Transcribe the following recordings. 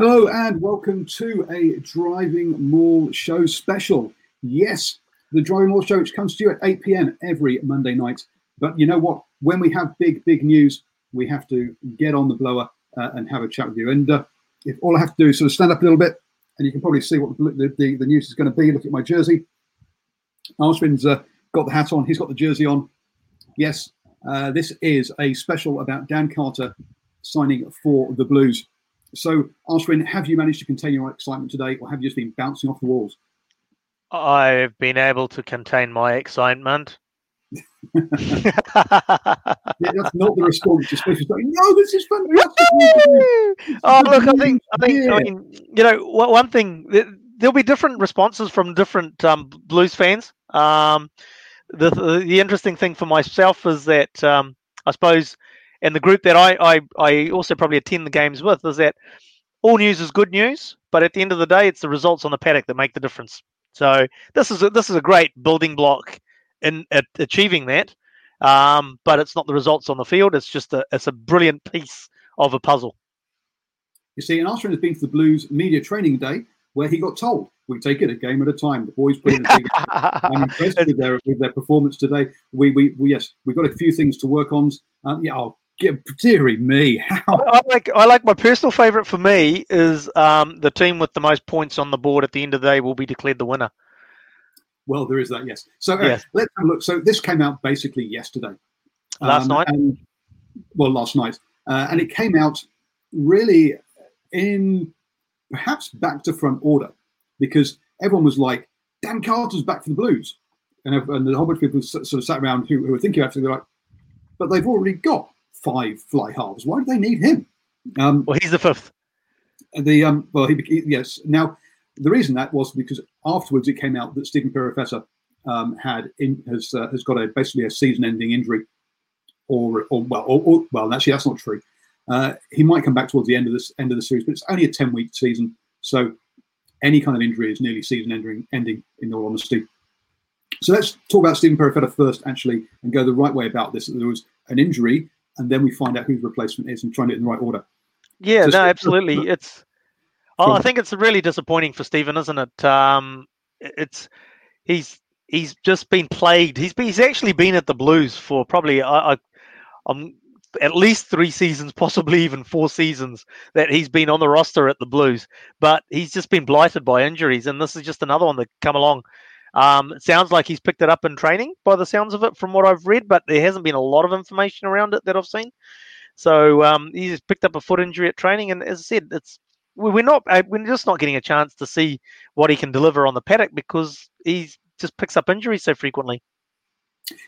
Hello and welcome to a Driving Maul Show special. Yes, the Driving Maul Show, which comes to you at 8 p.m. every Monday night. But you know what? When we have big, big news, we have to get on the blower uh, and have a chat with you. And uh, if all I have to do is sort of stand up a little bit, and you can probably see what the, the, the news is going to be. Look at my jersey. Arswin's uh, got the hat on, he's got the jersey on. Yes, uh, this is a special about Dan Carter signing for the Blues. So, Arswin, have you managed to contain your excitement today, or have you just been bouncing off the walls? I've been able to contain my excitement. Yeah, that's not the response you're supposed to say. No, this is fantastic. oh, look, I think, I think, I mean, you know, one thing th- there'll be different responses from different um, Blues fans. Um, the, the the interesting thing for myself is that um, I suppose, and the group that I, I I also probably attend the games with is that all news is good news, but at the end of the day, it's the results on the paddock that make the difference. So this is a, this is a great building block in at achieving that, um, but it's not the results on the field. It's just a it's a brilliant piece of a puzzle. You see, and Arswin has been to the Blues media training day where he got told, we take it a game at a time. The boys put in a big I'm impressed with their, with their performance today. We, we, we, yes, we've got a few things to work on. Um, yeah, oh, get, dearie me. How, I like I like my personal favorite for me is um, the team with the most points on the board at the end of the day will be declared the winner. well, there is that, yes. So uh, Yes. let's have a look. So this came out basically yesterday. Last night? And, well, last night. Uh, and it came out really in perhaps back to front order because everyone was like, Dan Carter's back for the Blues. And, and a whole bunch of people sort of sat around who, who were thinking about it. They're like, but they've already got five fly halves. Why do they need him? Um, Well, he's the fifth. the um, well, he, he- yes. Now, the reason that was because afterwards it came out that Stephen Perofeta um, had in, has uh, has got a basically a season-ending injury, or or well, or, or, well, actually that's not true. Uh, he might come back towards the end of this end of the series, but it's only a ten-week season, so any kind of injury is nearly season-ending. Ending, in all honesty. So let's talk about Stephen Perofeta first, actually, and go the right way about this. There was an injury, and then we find out who the replacement is and try and do it in the right order. Yeah, no, absolutely. It's. Oh, I think it's really disappointing for Stephen, isn't it? Um, it's he's he's just been plagued. He's been, he's actually been at the Blues for probably I, I'm at least three seasons, possibly even four seasons that he's been on the roster at the Blues. But he's just been blighted by injuries, and this is just another one that come along. Um, sounds like he's picked it up in training by the sounds of it, from what I've read, but there hasn't been a lot of information around it that I've seen. So um, he's picked up a foot injury at training, and as I said, it's we- we're not uh, we're just not getting a chance to see what he can deliver on the paddock because he just picks up injuries so frequently.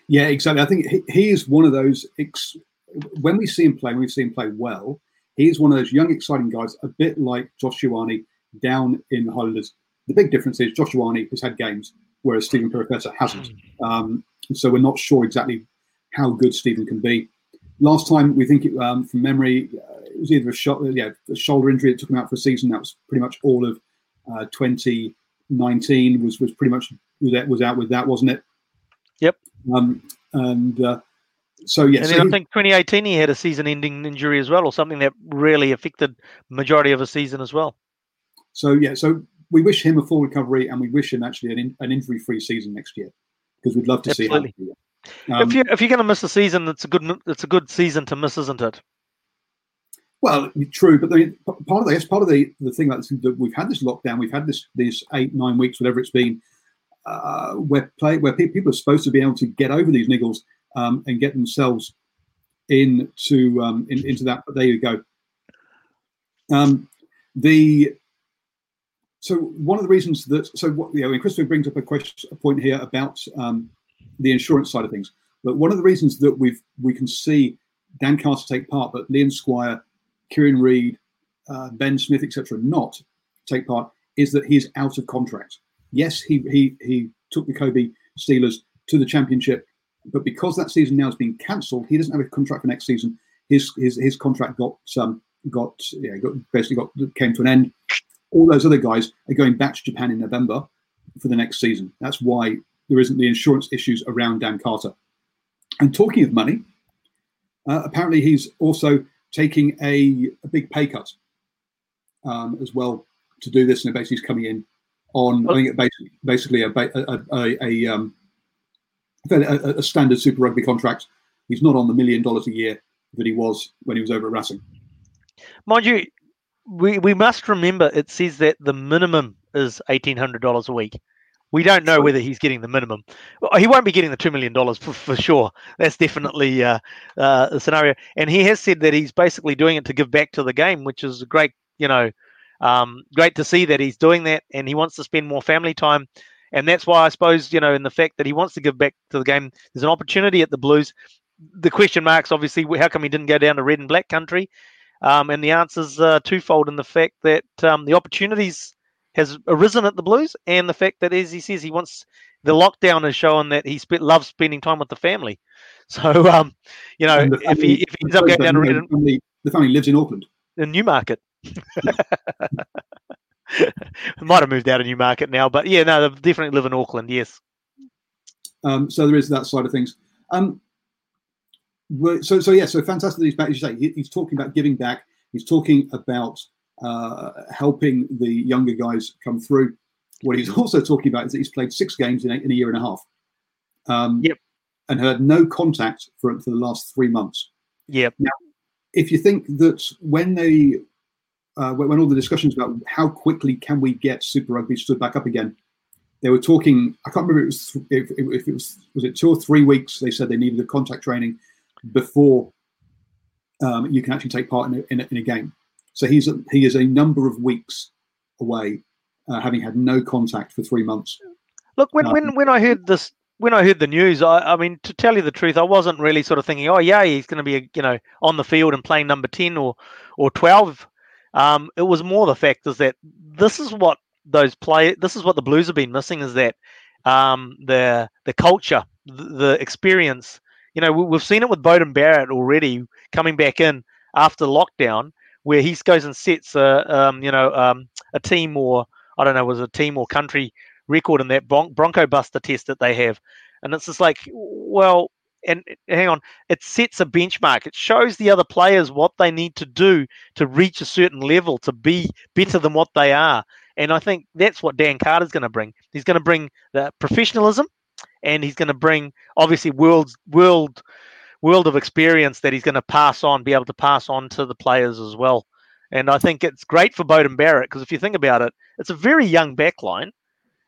Yeah, exactly. I think he, he is one of those. Ex- when we see him play, when we see him play well, he is one of those young, exciting guys, a bit like Josh down in Highlanders. The big difference is Josh has had games, whereas Stephen Perofeta hasn't. Um, so we're not sure exactly how good Stephen can be. Last time, we think it, um, from memory, uh, it was either a, sho- yeah, a shoulder injury that took him out for a season. That was pretty much all of uh, 2019 was was pretty much was out, was out with that, wasn't it? Yep. Um, and uh, so yeah, and so I think 2018 he had a season-ending injury as well, or something that really affected majority of a season as well. So yeah, so we wish him a full recovery, and we wish him actually an, in, an injury-free season next year because we'd love to Absolutely. see. Him. Um, if you if you're going to miss a season, it's a good it's a good season to miss, isn't it? well, true, but the, part of the, part of the the thing that's, that we've had this lockdown, we've had this these eight nine weeks, whatever it's been, uh, where play where pe- people are supposed to be able to get over these niggles um, and get themselves into um, in, into that. But there you go. Um, the so one of the reasons that so what you know, Christopher brings up a question, a point here about um, the insurance side of things. But one of the reasons that we've we can see Dan Carter take part, but Liam Squire, Kieran Read, uh, Ben Smith, etc., not take part, is that he's out of contract. Yes, he he he took the Kobe Steelers to the championship, but because that season now has been cancelled, he doesn't have a contract for next season. His his his contract got um got yeah got basically got came to an end. All those other guys are going back to Japan in November for the next season. That's why there isn't the insurance issues around Dan Carter. And talking of money, uh, apparently he's also taking a, a big pay cut um, as well to do this, and basically he's coming in on I think basically basically a a, a, a, um, a, a standard Super Rugby contract. He's not on the million dollars a year that he was when he was over at Racing. Mind you, we we must remember it says that the minimum is eighteen hundred dollars a week. We don't know whether he's getting the minimum. He won't be getting the two million dollars for, for sure. That's definitely uh, uh, a scenario. And he has said that he's basically doing it to give back to the game, which is great. You know, um, great to see that he's doing that, and he wants to spend more family time. And that's why I suppose you know, in the fact that he wants to give back to the game, there's an opportunity at the Blues. The question marks, obviously, how come he didn't go down to red and black country? Um, and the answer's uh, twofold in the fact that um, the opportunities has arisen at the Blues, and the fact that, as he says, he wants the lockdown has shown that he sp- loves spending time with the family. So, um, you know, if he if he ends up going down to red the and, family, the family lives in Auckland. in Newmarket, might have moved out of Newmarket now, but yeah, no, they definitely live in Auckland. Yes, Um, so there is that side of things. Um, so so yeah, so fantastic. that He's back. As you say, he, he's talking about giving back. He's talking about uh, helping the younger guys come through. What he's also talking about is that he's played six games in a, in a year and a half. Um, Yep. And had no contact for for the last three months. yeah, If you think that when they uh, when all the discussions about how quickly can we get Super Rugby stood back up again, they were talking. I can't remember if it was th- if, if it was was it two or three weeks. They said they needed the contact training before um, you can actually take part in a, in a, in a game. So he's a, he is a number of weeks away, uh, having had no contact for three months. Look, when Um, when when I heard this, when I heard the news, I, I mean, to tell you the truth, I wasn't really sort of thinking, oh yeah, he's going to be, you know, on the field and playing number ten or or twelve. Um, it was more the fact is that this is what those play. This is what the Blues have been missing is that um, the the culture, the, the experience. You know, we, we've seen it with Beauden Barrett already coming back in after lockdown, where he goes and sets a um, you know um, a team or I don't know was a team or country record in that bron- Bronco Buster test that they have, and it's just like, well, and hang on, it sets a benchmark. It shows the other players what they need to do to reach a certain level to be better than what they are. And I think that's what Dan Carter's going to bring. He's going to bring the professionalism, and he's going to bring obviously world's world world of experience that he's going to pass on, be able to pass on to the players as well. And I think it's great for Beauden Barrett because if you think about it, it's a very young backline,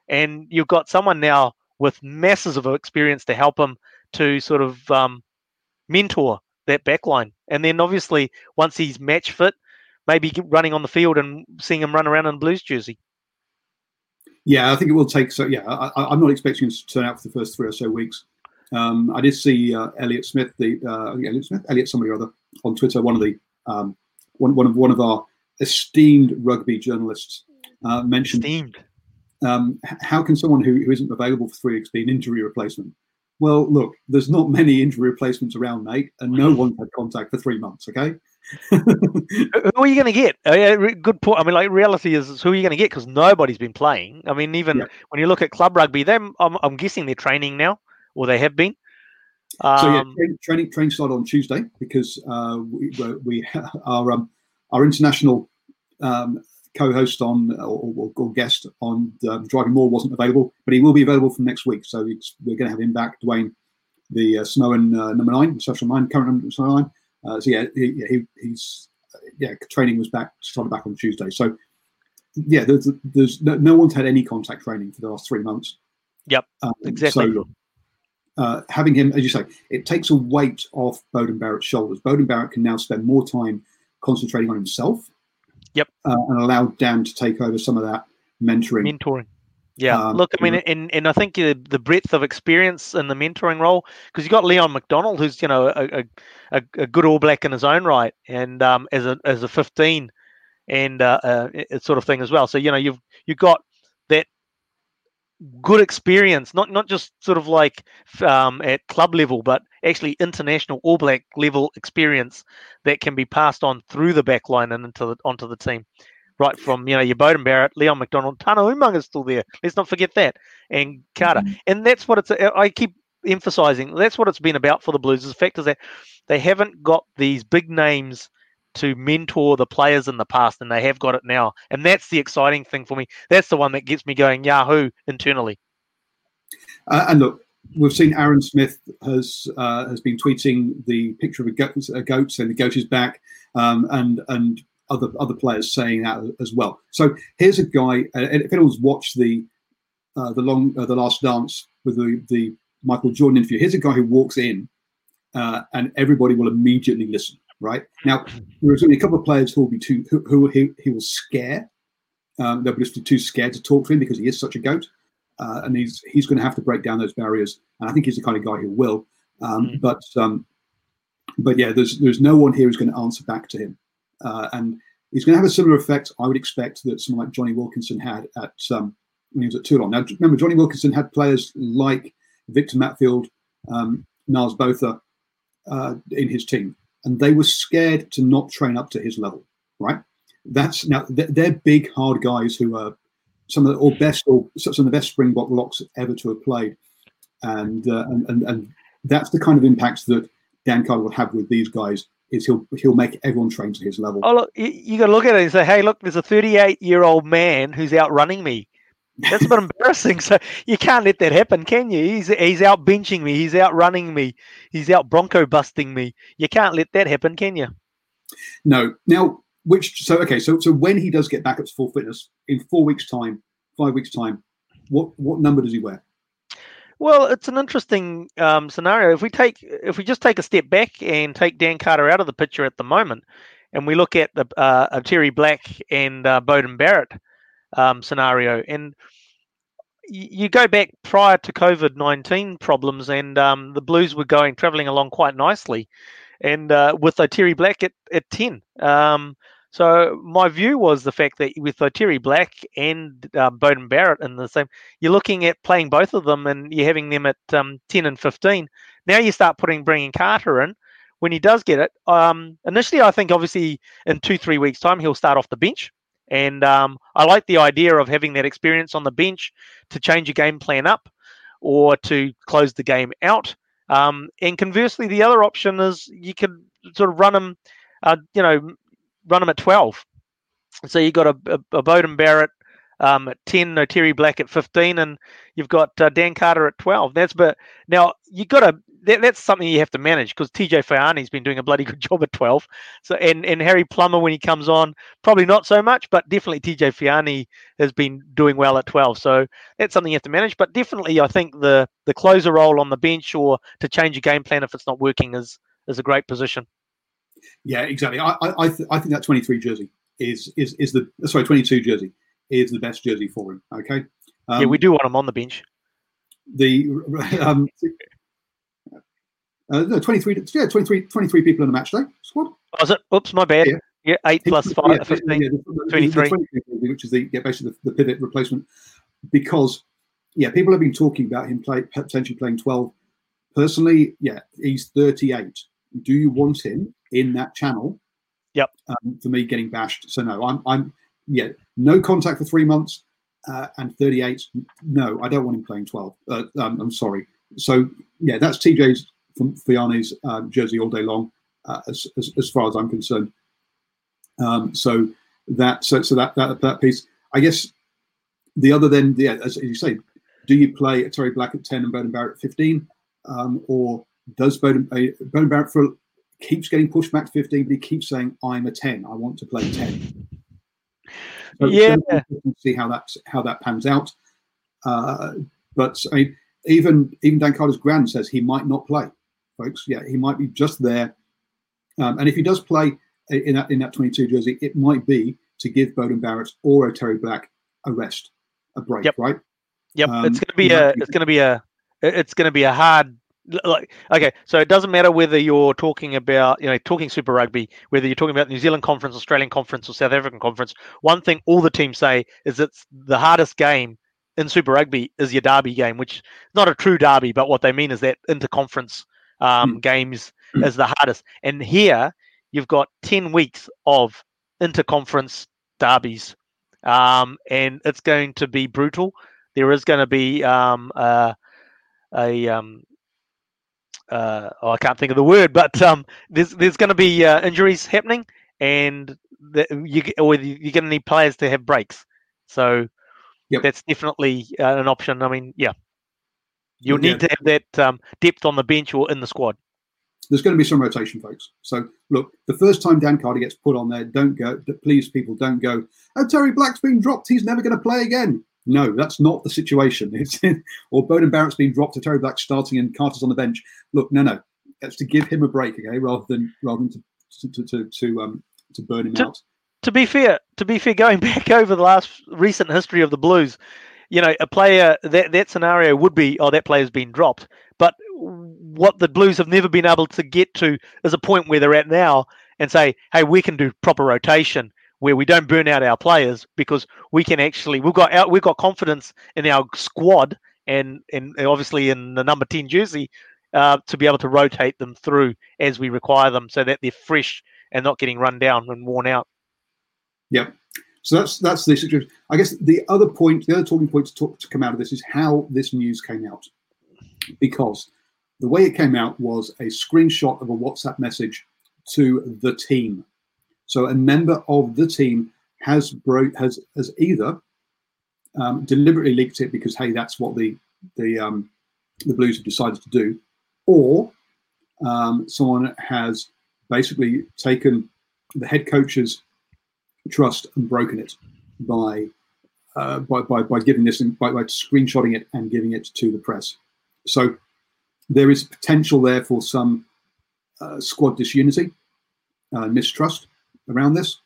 and you've got someone now with masses of experience to help him to sort of um, mentor that backline. And then obviously once he's match fit, maybe running on the field and seeing him run around in Blues jersey. Yeah, I think it will take. So yeah, I, I'm not expecting to turn out for the first three or so weeks. Um, I did see uh, Elliot Smith, the uh, Elliot Smith, Elliot somebody or other on Twitter, one of the um, one, one of one of our esteemed rugby journalists uh, mentioned Steamed. um, how can someone who, who isn't available for three weeks be an injury replacement? Well, look, there's not many injury replacements around, mate, and no one's had contact for three months. Okay, who are you going to get? Uh, good point. I mean, like reality is, who are you going to get? Because nobody's been playing. I mean, even yeah. when you look at club rugby, them I'm, I'm, guessing they're training now, or they have been. Um, so yeah, um, training training, training started on Tuesday because uh, we, we our um, our international um, co-host on or, or, guest on um, Driving Maul wasn't available, but he will be available from next week. So we're going to have him back, Dwayne, the uh, Samoan uh, number nine, social nine, current number nine. Uh, so yeah, he, he, he's yeah, training was back started back on Tuesday. So yeah, there's, there's no, no, one's had any contact training for the last three months. Yep, um, exactly. So uh, having him, as you say, it takes a weight off Beauden Barrett's shoulders. Beauden Barrett can now spend more time concentrating on himself. Yep, uh, and allow Dan to take over some of that mentoring. Mentoring. Yeah, um, look, I mean, and, and I think uh, the breadth of experience in the mentoring role, because you got Leon MacDonald, who's you know a, a, a, good All Black in his own right, and um, as a as a 15, and uh, uh, sort of thing as well. So you know you've you've got that good experience, not not just sort of like um, at club level, but actually international All Black level experience that can be passed on through the back line and into the, onto the team right from you know your Beauden Barrett, Leon MacDonald, Tana Umaga is still there. Let's not forget that, and Carter. Mm-hmm. And that's what it's. I keep emphasizing. That's what it's been about for the Blues. The fact is that they haven't got these big names to mentor the players in the past, and they have got it now. And that's the exciting thing for me. That's the one that gets me going Yahoo internally. Uh, and look, we've seen Aaron Smith has uh, has been tweeting the picture of a goat, a goat saying the goat is back, um, and and other other players saying that as well. So here's a guy. Uh, if anyone's watched the uh, the long uh, the last dance with the the Michael Jordan interview, here's a guy who walks in, uh, and everybody will immediately listen. Right now, there's only a couple of players who will be too who, who he, he will scare. Um, they'll just be too scared to talk to him because he is such a goat, uh, and he's he's going to have to break down those barriers. And I think he's the kind of guy who will. Um, mm. But um, but yeah, there's there's no one here who's going to answer back to him. Uh, and he's going to have a similar effect, I would expect, that someone like Jonny Wilkinson had at um, when he was at Toulon. Now, remember, Jonny Wilkinson had players like Victor Matfield, um, Niles Botha uh, in his team, and they were scared to not train up to his level, right? That's now they're big, hard guys who are some of the or best or some of the best Springbok locks ever to have played, and uh, and, and and that's the kind of impact that Dan Carter will have with these guys is he'll he'll make everyone train to his level. Oh look, you, you got to look at it and say, hey, look, there's a 38 year old man who's outrunning me. That's a bit embarrassing. So you can't let that happen, can you? He's he's out benching me. He's outrunning me. He's out bronco busting me. You can't let that happen, can you? No. Now, which so okay, so so when he does get back up to full fitness in four weeks' time, five weeks' time, what what number does he wear? Well, it's an interesting um, scenario. If we take, if we just take a step back and take Dan Carter out of the picture at the moment, and we look at the uh, Terry Black and uh, Beauden Barrett um, scenario, and you go back prior to COVID nineteen problems, and um, the Blues were going traveling along quite nicely, and uh, with Terry Black at at ten. Um, so my view was the fact that with Terry Black and um, Beauden Barrett in the same, you're looking at playing both of them and you're having them at um, 10 and 15. Now you start putting bringing Carter in when he does get it. Um, initially, I think obviously in two three weeks time he'll start off the bench, and um, I like the idea of having that experience on the bench to change a game plan up or to close the game out. Um, and conversely, the other option is you could sort of run him. Uh, you know, run them at 12. So you've got a, a, a Beauden Barrett um, at 10, no Terry Black at 15, and you've got uh, Dan Carter at 12. That's but now you've got to that, that's something you have to manage because TJ Faiane's been doing a bloody good job at 12. So and and Harry Plummer when he comes on, probably not so much, but definitely TJ Faiane has been doing well at 12. So that's something you have to manage. But definitely, I think the the closer role on the bench or to change a game plan if it's not working is is a great position. Yeah, exactly. I I, th- I think that 23 jersey is is is the sorry 22 jersey is the best jersey for him. Okay. Um, yeah, we do want him on the bench. The um, uh, no, 23, yeah, 23, 23 people in the match day squad. Was oh, it? Oops, my bad. Yeah, yeah 8 plus 5, yeah, 15, yeah, the, 23. The, the which is the, yeah, basically the, the, pivot replacement. Because, yeah, people have been talking about him play, potentially playing 12. Personally, yeah, he's 38. Do you want him in that channel Yep. Um, for me, getting bashed. So no, I'm I'm yeah, no contact for three months uh, and 38. No, I don't want him playing 12. Uh, um, I'm sorry. So yeah, that's TJ's Faiane's um, jersey all day long, uh, as, as, as far as I'm concerned. Um, so that so so that that that piece. I guess the other then, yeah, as, you say, do you play Terry Black at 10 and Beauden Barrett at 15, um, or does Beauden, uh, Beauden Barrett for keeps getting pushed back to 15, but he keeps saying, "I'm a 10. I want to play 10." So, yeah, see how that how that pans out. Uh, but I mean, even even Dan Carter's grand says he might not play, folks. Yeah, he might be just there. Um, and if he does play in that in that 22 jersey, it might be to give Beauden Barrett or a Terry Black a rest, a break, yep. right? Yep, um, it's going to be a it's going to be a it's going to be a hard like okay so it doesn't matter whether you're talking about you know talking super rugby whether you're talking about new zealand conference australian conference or south african conference one thing all the teams say is it's the hardest game in super rugby is your derby game which is not a true derby but what they mean is that interconference um, mm. games mm. is the hardest and here you've got 10 weeks of interconference derbies um, and it's going to be brutal there is going to be um, uh, a um, uh, oh, I can't think of the word, but um, there's there's going to be uh, injuries happening, and the, you or you're going to need players to have breaks. So yep. that's definitely uh, an option. I mean, yeah, you'll yeah. need to have that um, depth on the bench or in the squad. There's going to be some rotation, folks. So look, the first time Dan Carter gets put on there, don't go. Please, people, don't go. Oh, Terry Black's been dropped. He's never going to play again. No, that's not the situation. It's in, or Beauden Barrett's been dropped to Terry Black starting and Carter's on the bench. Look, no, no, that's to give him a break, okay, rather than rather than to to to, to um to burn him to, out. To be fair, to be fair, going back over the last recent history of the Blues, you know, a player that that scenario would be, oh, that player's been dropped. But what the Blues have never been able to get to is a point where they're at now and say, hey, we can do proper rotation where we don't burn out our players because we can actually we've got we've got confidence in our squad and and obviously in the number 10 jersey uh, to be able to rotate them through as we require them so that they're fresh and not getting run down and worn out. Yeah. So that's that's the situation. I guess the other point, the other talking point to, talk, to come out of this is how this news came out, because the way it came out was a screenshot of a WhatsApp message to the team so a member of the team has bro- has has either um, deliberately leaked it because hey, that's what the the um, the Blues have decided to do, or um, someone has basically taken the head coach's trust and broken it by uh, by, by, by giving this by, by screenshotting it and giving it to the press. So there is potential there for some uh, squad disunity, uh, mistrust, around this.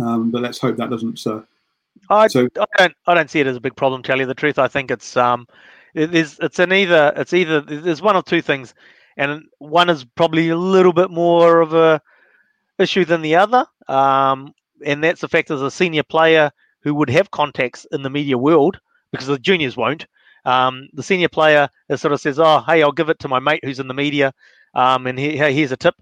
Um, but let's hope that doesn't. Uh, I, so, I don't. I don't see it as a big problem. Tell you the truth, I think it's um, it is. It's an either. It's either. There's one or two things, and one is probably a little bit more of a issue than the other. Um, and that's the fact as a senior player who would have contacts in the media world because the juniors won't. Um, the senior player is sort of says, "Oh, hey, I'll give it to my mate who's in the media, um, and he, here's a tip."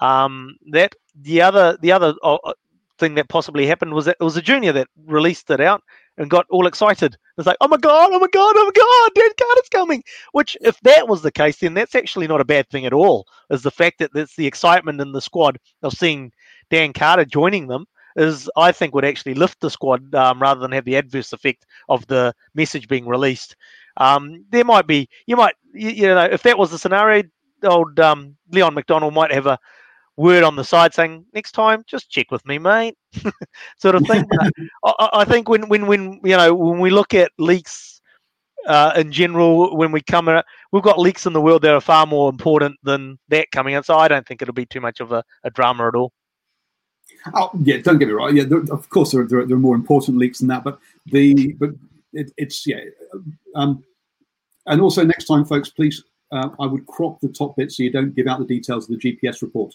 Um, that the other the other uh, uh, thing that possibly happened was that it was a junior that released it out and got all excited. It's like, oh my god, oh my god, oh my god, Dan Carter's coming. Which, if that was the case, then that's actually not a bad thing at all. Is the fact that there's the excitement in the squad of seeing Dan Carter joining them is, I think, would actually lift the squad um, rather than have the adverse effect of the message being released. Um, there might be, you might, you, you, know, if that was the scenario, old um, Leon MacDonald might have a word on the side saying next time just check with me mate sort of thing. I, I, think when when when you know when we look at leaks uh, in general when we come out we've got leaks in the world that are far more important than that coming out so i don't think it'll be too much of a, a drama at all. Oh yeah don't get me wrong. Yeah there, of course there are, there are, more important leaks than that but the but it, it's yeah um and also next time folks please uh, I would crop the top bit so you don't give out the details of the GPS report.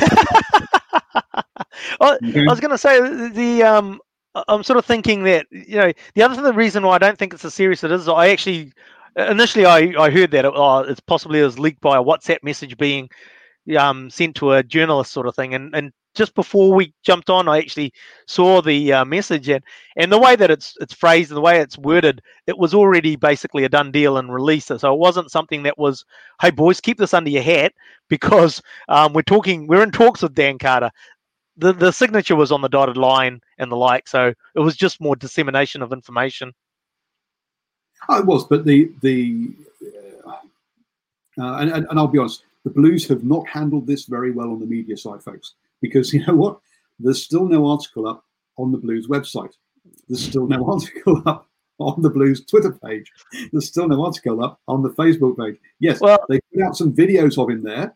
well, I was going to say the um, I'm sort of thinking that you know the other the reason why I don't think it's as serious as it is. I actually initially I, I heard that it, oh, it's possibly it was leaked by a WhatsApp message being um, sent to a journalist sort of thing. And and just before we jumped on, I actually saw the uh, message and and the way that it's it's phrased and the way it's worded, it was already basically a done deal and released. So it wasn't something that was, hey boys, keep this under your hat because um, we're talking, we're in talks with Dan Carter. The the signature was on the dotted line and the like, so it was just more dissemination of information. Oh, it was, but the the uh, and, and I'll be honest, the Blues have not handled this very well on the media side, folks because you know what? There's still no article up on the Blues website. There's still no article up on the Blues Twitter page. There's still no article up on the Facebook page. Yes, well, they put out some videos of him there,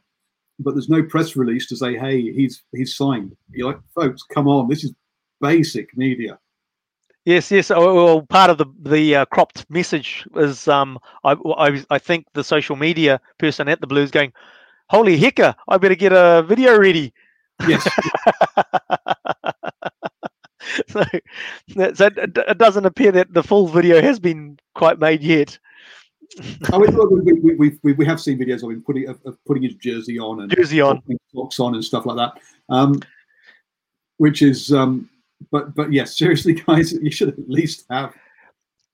but there's no press release to say, "Hey, he's he's signed." You're like, folks, come on, this is basic media. Yes, yes. Oh, well, part of the the uh, cropped message is, um, I, I I think the social media person at the Blues going, "Holy hecker, I better get a video ready." Yes. so, so it doesn't appear that the full video has been quite made yet. oh, we, we, we, we, have seen videos of him putting of, of putting his jersey on and jersey on, socks on, and stuff like that. Um, which is, um, but but yes, seriously, guys, you should at least have.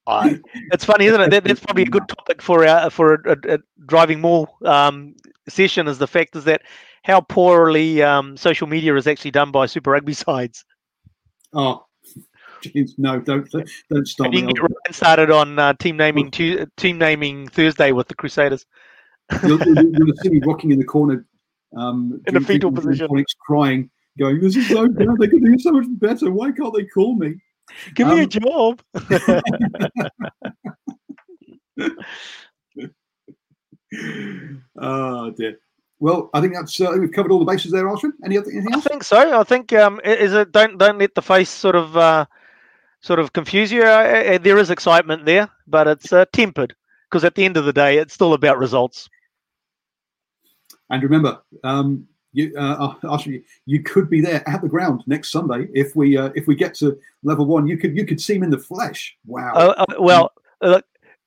Uh, it's funny, isn't it? That, that's probably a good topic for our for a, a, a driving maul um, session. Is the fact is that how poorly um, social media is actually done by Super Rugby sides. Oh, geez, no! Don't don't stop. And you can get Ryan started on uh, team naming tu- team naming Thursday with the Crusaders. you'll, you'll, see me rocking in the corner, um, in a fetal position, crying, going, "This is so bad. They could do so much better. Why can't they call me? Give um, me a um, job." oh dear. Well, I think that's uh, we've covered all the bases there, Ashwin. Any other anything else? I think so. I think um, is it don't don't let the face sort of uh, sort of confuse you. Uh, uh there is excitement there, but it's uh, tempered because at the end of the day, it's still about results. And remember, um, you, uh, you could be there at the ground next Sunday if we uh, if we get to level one. You could you could see him in the flesh. Wow. Uh, well,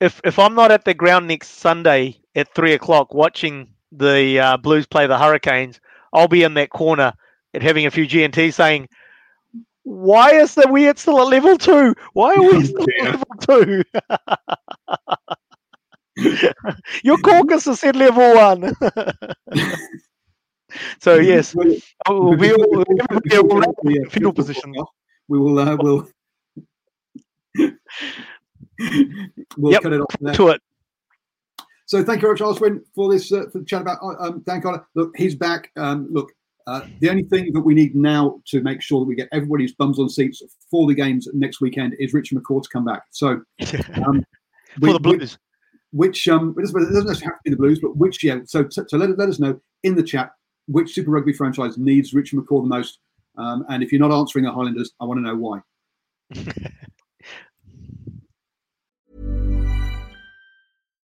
if if I'm not at the ground next Sunday at three o'clock watching the uh, Blues play the Hurricanes, I'll be in that corner and having a few GNT saying, "Why is the we are still at level two? Why are we still at level two? Your caucus is at level one." so yes, we'll be all, everybody will fetal position. We will. Uh, we'll. we'll yep, cut it off to it. So thank you very much, Oswin, for this uh, for the chat about uh, um, Dan Carter. Look, he's back. Um, look, uh, the only thing that we need now to make sure that we get everybody's bums on seats for the games next weekend is Richard McCaw to come back. So um, for we, the Blues, which um, it doesn't, it doesn't have to be the Blues, but which yeah. So so let, let us know in the chat which Super Rugby franchise needs Richard McCaw the most. Um, and if you're not answering the Highlanders, I want to know why.